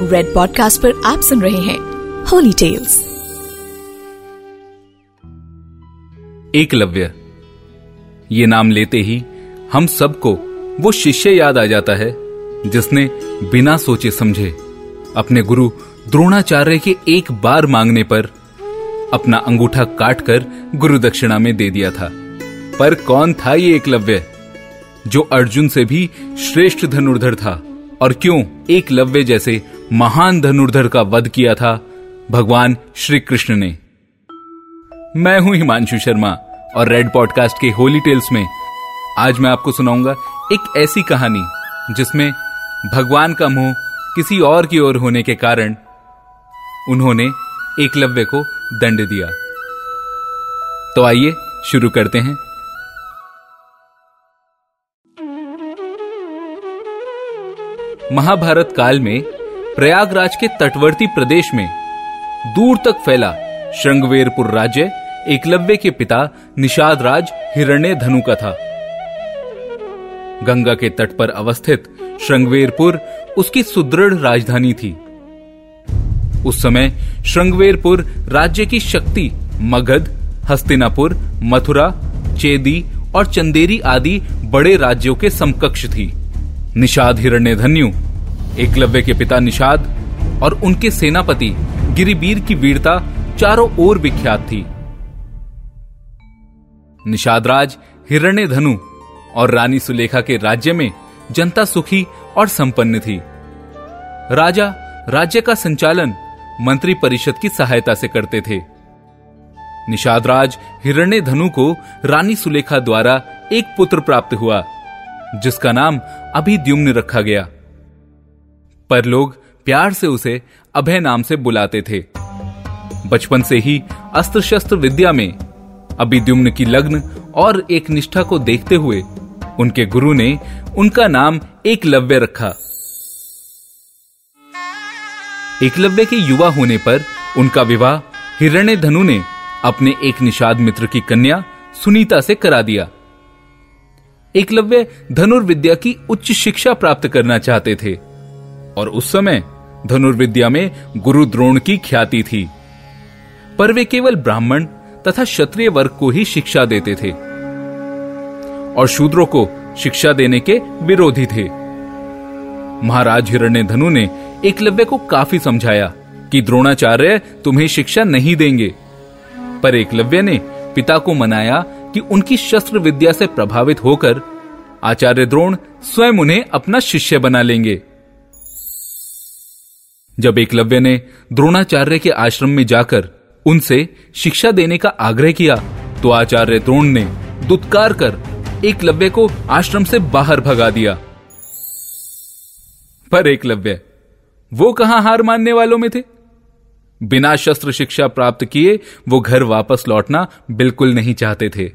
Red podcast पर आप सुन रहे हैं होली टेल्स एकलव्य ये नाम लेते ही हम सबको वो शिष्य याद आ जाता है, जिसने बिना सोचे समझे अपने गुरु द्रोणाचार्य के एक बार मांगने पर अपना अंगूठा काटकर गुरु दक्षिणा में दे दिया था। पर कौन था ये एकलव्य जो अर्जुन से भी श्रेष्ठ धनुर्धर था? और क्यों एकलव्य जैसे महान धनुर्धर का वध किया था भगवान श्री कृष्ण ने। मैं हूँ हिमांशु शर्मा और रेड पॉडकास्ट के होली टेल्स में आज मैं आपको सुनाऊँगा एक ऐसी कहानी जिसमें भगवान का मुँह किसी और की ओर होने के कारण उन्होंने एकलव्य को दंड दिया। तो आइए शुरू करते हैं। महाभारत काल में प्रयागराज के तटवर्ती प्रदेश में दूर तक फैला श्रृंगवेरपुर राज्य, एकलव्य के पिता निषाद राज हिरण्य धनु का था। गंगा के तट पर अवस्थित श्रृंगवेरपुर उसकी सुदृढ़ राजधानी थी। उस समय श्रृंगवेरपुर राज्य की शक्ति, मगध, हस्तिनापुर, मथुरा, चेदी और चंदेरी आदि बड़े राज्यों के समकक्ष थी। निषाद हिरण्य धन्यु एकलव्य के पिता निषाद और उनके सेनापति गिरिबीर की वीरता चारों ओर विख्यात थी। निषादराज हिरण्य धनु और रानी सुलेखा के राज्य में जनता सुखी और संपन्न थी। राजा राज्य का संचालन मंत्री परिषद की सहायता से करते थे। निषादराज हिरण्य धनु को रानी सुलेखा द्वारा एक पुत्र प्राप्त हुआ, जिसका नाम अभिद्युम्न रखा गया। पर लोग प्यार से उसे अभय नाम से बुलाते थे। बचपन से ही अस्त्र शस्त्र विद्या में अभिद्युम्न की लग्न और एक निष्ठा को देखते हुए उनके गुरु ने उनका नाम एकलव्य रखा। एकलव्य के युवा होने पर उनका विवाह हिरण्य धनु ने अपने एक निषाद मित्र की कन्या सुनीता से करा दिया। एकलव्य धनुर्विद्या की उच्च शिक्षा प्राप्त करना चाहते थे। और उस समय धनुर्विद्या में गुरु द्रोण की ख्याति थी। पर वे केवल ब्राह्मण तथा क्षत्रिय वर्ग को ही शिक्षा देते थे और शूद्रों को शिक्षा देने के विरोधी थे। महाराज हिरण्य धनु ने एकलव्य को काफ़ी समझाया कि, द्रोणाचार्य, तुम्हें शिक्षा नहीं देंगे। पर एकलव्य ने पिता को मनाया कि उनकी शस्त्र विद्या से प्रभावित होकर आचार्य द्रोण स्वयं उन्हें अपना शिष्य बना लेंगे। जब एकलव्य ने द्रोणाचार्य के आश्रम में जाकर उनसे शिक्षा देने का आग्रह किया तो आचार्य द्रोण ने दुत्कार कर एकलव्य को आश्रम से बाहर भगा दिया। पर एकलव्य वो कहाँ हार मानने वालों में थे? बिना शस्त्र शिक्षा प्राप्त किए वो घर वापस लौटना बिल्कुल नहीं चाहते थे।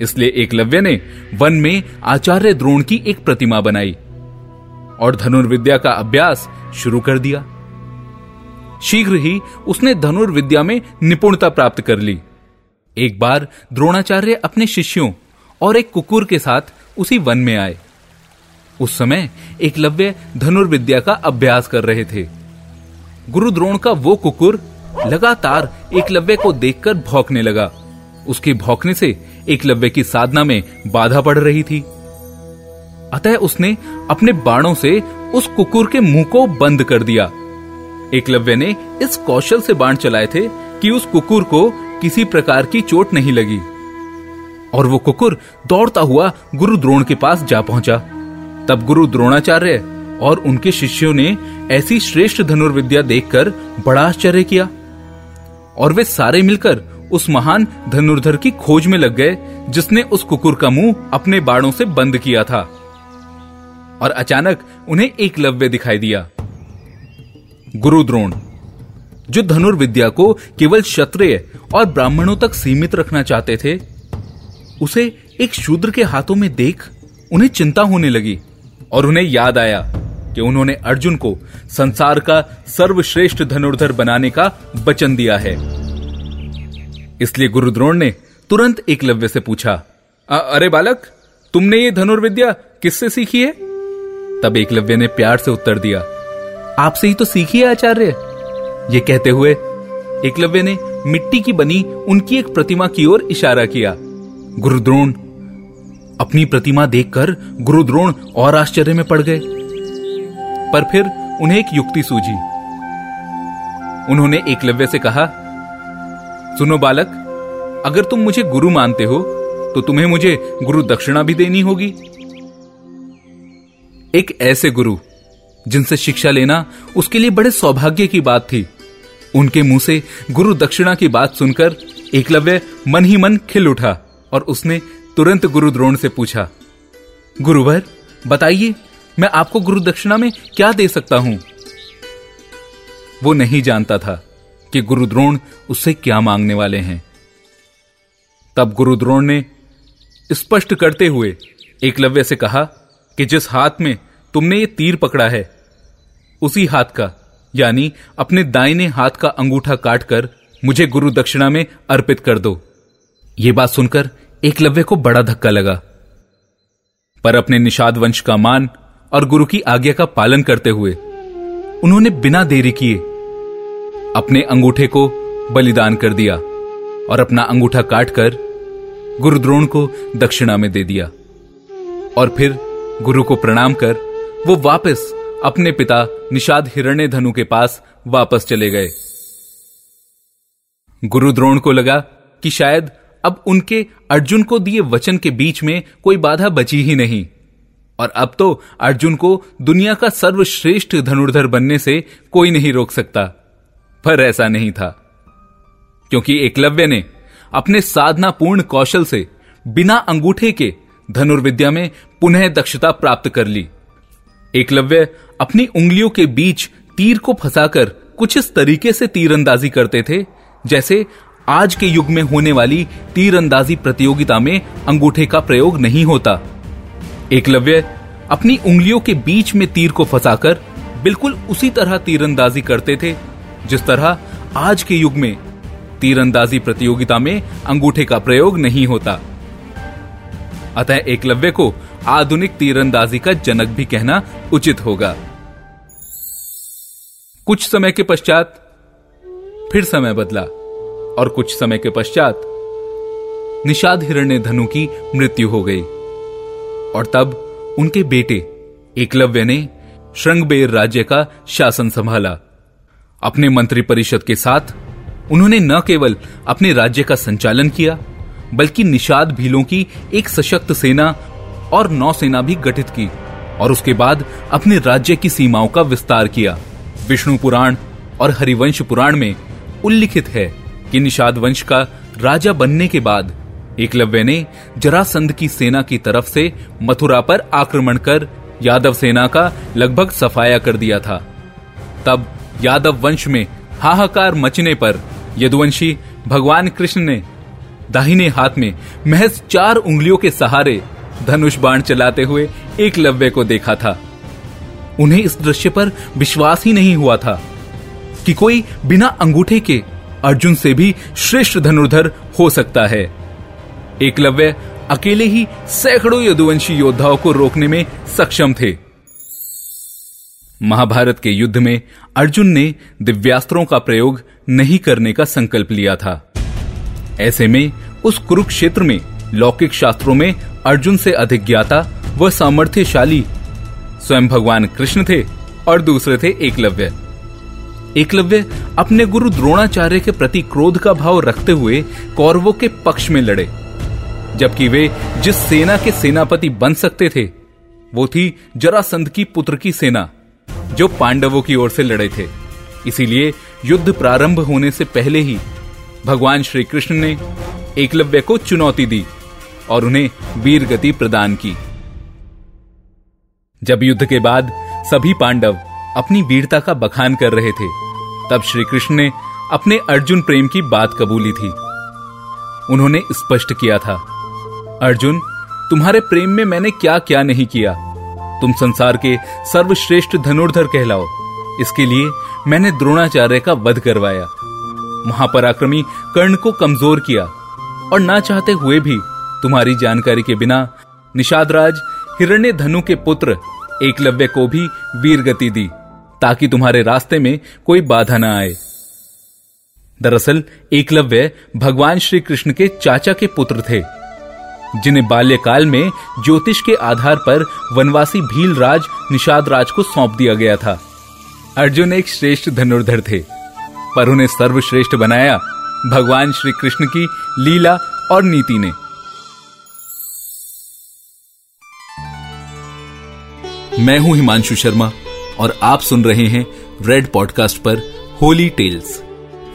इसलिए एकलव्य ने वन में आचार्य द्रोण की एक प्रतिमा बनाई। और धनुर्विद्या का अभ्यास शुरू कर दिया। शीघ्र ही उसने धनुर्विद्या में निपुणता प्राप्त कर ली। एक बार द्रोणाचार्य अपने शिष्यों और एक कुकुर के साथ उसी वन में आए। उस समय एकलव्य धनुर्विद्या का अभ्यास कर रहे थे। गुरु द्रोण का वो कुकुर लगातार एकलव्य को देखकर भौंकने लगा। उसके भौंकने से एकलव्य की साधना में बाधा पड़ रही थी। अतः उसने अपने बाणों से उस कुकुर के मुँह को बंद कर दिया। एकलव्य ने इस कौशल से बाण चलाए थे कि उस कुकुर को किसी प्रकार की चोट नहीं लगी। और वो कुकुर दौड़ता हुआ गुरु द्रोण के पास जा पहुँचा। तब गुरु द्रोणाचार्य और उनके शिष्यों ने ऐसी श्रेष्ठ धनुर्विद्या देखकर बड़ा आश्चर्य किया। और वे सारे मिलकर उस महान धनुर्धर की खोज में लग गए, जिसने उस कुकुर का मुँह अपने बाणों से बंद किया था। और अचानक उन्हें एक लव्य दिखाई दिया। गुरु द्रोण, जो धनुर्विद्या को केवल क्षत्रिय और ब्राह्मणों तक सीमित रखना चाहते थे, उसे एक शूद्र के हाथों में देख उन्हें चिंता होने लगी और उन्हें याद आया कि उन्होंने अर्जुन को संसार का सर्वश्रेष्ठ धनुर्धर बनाने का वचन दिया है। इसलिए गुरु द्रोण ने तुरंत एकलव्य से पूछा अरे बालक, तुमने ये धनुर्विद्या किससे सीखी है? तब एकलव्य ने प्यार से उत्तर दिया, आपसे ही तो सीखी है आचार्य। ये कहते हुए एकलव्य ने मिट्टी की बनी उनकी एक प्रतिमा की ओर इशारा किया। गुरुद्रोण, अपनी प्रतिमा देखकर गुरुद्रोण और आश्चर्य में पड़ गए। पर फिर उन्हें एक युक्ति सूझी। उन्होंने एकलव्य से कहा, सुनो बालक, अगर तुम मुझे गुरु मानते हो तो तुम्हें मुझे गुरु दक्षिणा भी देनी होगी। एक ऐसे गुरु, जिनसे शिक्षा लेना उसके लिए बड़े सौभाग्य की बात थी। उनके मुँह से गुरु दक्षिणा की बात सुनकर एकलव्य मन ही मन खिल उठा और उसने तुरंत गुरु द्रोण से पूछा, गुरुवर, बताइए, मैं आपको गुरु दक्षिणा में क्या दे सकता हूँ? वो नहीं जानता था कि गुरु द्रोण उससे क्या मांगने वाले हैं। तब गुरु द्रोण ने स्पष्ट करते हुए एकलव्य से कहा कि जिस हाथ में तुमने ये तीर पकड़ा है, उसी हाथ का, यानी अपने दाहिने हाथ का अंगूठा काटकर मुझे गुरु दक्षिणा में अर्पित कर दो। ये बात सुनकर एकलव्य को बड़ा धक्का लगा। पर अपने निषाद वंश का मान और गुरु की आज्ञा का पालन करते हुए उन्होंने बिना देरी किए अपने अंगूठे को बलिदान कर दिया और अपना अंगूठा काटकर गुरुद्रोण को दक्षिणा में दे दिया। और फिर गुरु को प्रणाम कर, वो वापस अपने पिता निषाद हिरण्य धनु के पास वापस चले गए। गुरु द्रोण को लगा कि शायद अब उनके अर्जुन को दिए वचन के बीच में कोई बाधा बची ही नहीं। और अब तो अर्जुन को दुनिया का सर्वश्रेष्ठ धनुर्धर बनने से कोई नहीं रोक सकता। पर ऐसा नहीं था। क्योंकि एकलव्य ने अपने साधना पूर्ण कौशल से बिना अंगूठे के धनुर्विद्या में पुनः दक्षता प्राप्त कर ली। एकलव्य अपनी उंगलियों के बीच तीर को फंसाकर कुछ इस तरीके से तीरंदाजी करते थे, जैसे आज के युग में होने वाली तीरंदाजी प्रतियोगिता में अंगूठे का प्रयोग नहीं होता। एकलव्य अपनी उंगलियों के बीच में तीर को फंसाकर बिल्कुल उसी तरह तीरंदाजी करते थे, जिस तरह आज के युग में तीरंदाजी प्रतियोगिता में अंगूठे का प्रयोग नहीं होता। अतः एकलव्य को आधुनिक तीरंदाजी का जनक भी कहना उचित होगा। कुछ समय के पश्चात, फिर समय बदला और कुछ समय के पश्चात निषाद हिरण्य धनु की मृत्यु हो गई और तब उनके बेटे एकलव्य ने श्रृंगबेर राज्य का शासन संभाला। अपने मंत्रिपरिषद के साथ उन्होंने न केवल अपने राज्य का संचालन किया बल्कि निषाद भीलों की एक सशक्त सेना और नौसेना भी गठित की और उसके बाद अपने राज्य की सीमाओं का विस्तार किया। विष्णु पुराण और हरिवंश पुराण में उल्लिखित है कि निषाद वंश का राजा बनने के बाद एकलव्य ने जरासंध की सेना की तरफ़ से मथुरा पर आक्रमण कर यादव सेना का लगभग सफाया कर दिया था। तब यादव वंश में हाहाकार मचने पर यदुवंशी भगवान कृष्ण ने दाहिने हाथ में महज चार उंगलियों के सहारे धनुष बाण चलाते हुए एक लव्य को देखा था। उन्हें इस दृश्य पर विश्वास ही नहीं हुआ था कि कोई बिना अंगूठे के अर्जुन से भी श्रेष्ठ धनुर्धर हो सकता है। एकलव्य अकेले ही सैकड़ों यदुवंशी योद्धाओं को रोकने में सक्षम थे। महाभारत के युद्ध में अर्जुन ने दिव्यास्त्रों का प्रयोग नहीं करने का संकल्प लिया था। ऐसे में उस कुरुक्षेत्र में, लौकिक शास्त्रों में अर्जुन से अधिक ज्ञाता व सामर्थ्यशाली स्वयं भगवान कृष्ण थे और दूसरे थे एकलव्य। एकलव्य अपने गुरु द्रोणाचार्य के प्रति क्रोध का भाव रखते हुए कौरवों के पक्ष में लड़े, जबकि वे जिस सेना के सेनापति बन सकते थे, वो थी जरासंध की पुत्र की सेना, जो पांडवों की ओर से लड़े थे। इसीलिए युद्ध प्रारंभ होने से पहले ही भगवान श्री कृष्ण ने एकलव्य को चुनौती दी और उन्हें वीर गति प्रदान की। जब युद्ध के बाद सभी पांडव अपनी वीरता का बखान कर रहे थे, तब श्री कृष्ण ने अपने अर्जुन प्रेम की बात कबूली थी। उन्होंने स्पष्ट किया था, अर्जुन, तुम्हारे प्रेम में मैंने क्या क्या नहीं किया? तुम संसार के सर्वश्रेष्ठ धनुर्धर कहलाओ। इसके लिए मैंने द्रोणाचार्य का वध करवाया। महापराक्रमी कर्ण को कमज़ोर किया और ना चाहते हुए भी तुम्हारी जानकारी के बिना निषादराज हिरण्य धनु के पुत्र एकलव्य को भी वीर गति दी, ताकि तुम्हारे रास्ते में कोई बाधा न आए। दरअसल, एकलव्य भगवान श्री कृष्ण के चाचा के पुत्र थे, जिन्हें बाल्यकाल में ज्योतिष के आधार पर वनवासी भील राज निषाद राज को सौंप दिया गया था। अर्जुन एक श्रेष्ठ धनुर्धर थे। पर उन्हें सर्वश्रेष्ठ बनाया, भगवान श्री कृष्ण की लीला और नीति ने। मैं हूँ हिमांशु शर्मा और आप सुन रहे हैं रेड पॉडकास्ट पर Holy Tales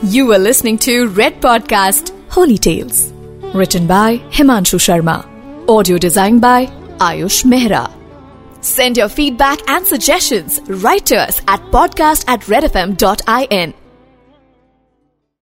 you are listening to Red podcast Holy Tales return by Himanshu Sharma audio design by Ayush Mehra send your feedback and suggestion writers at podcast at Red F M dot I N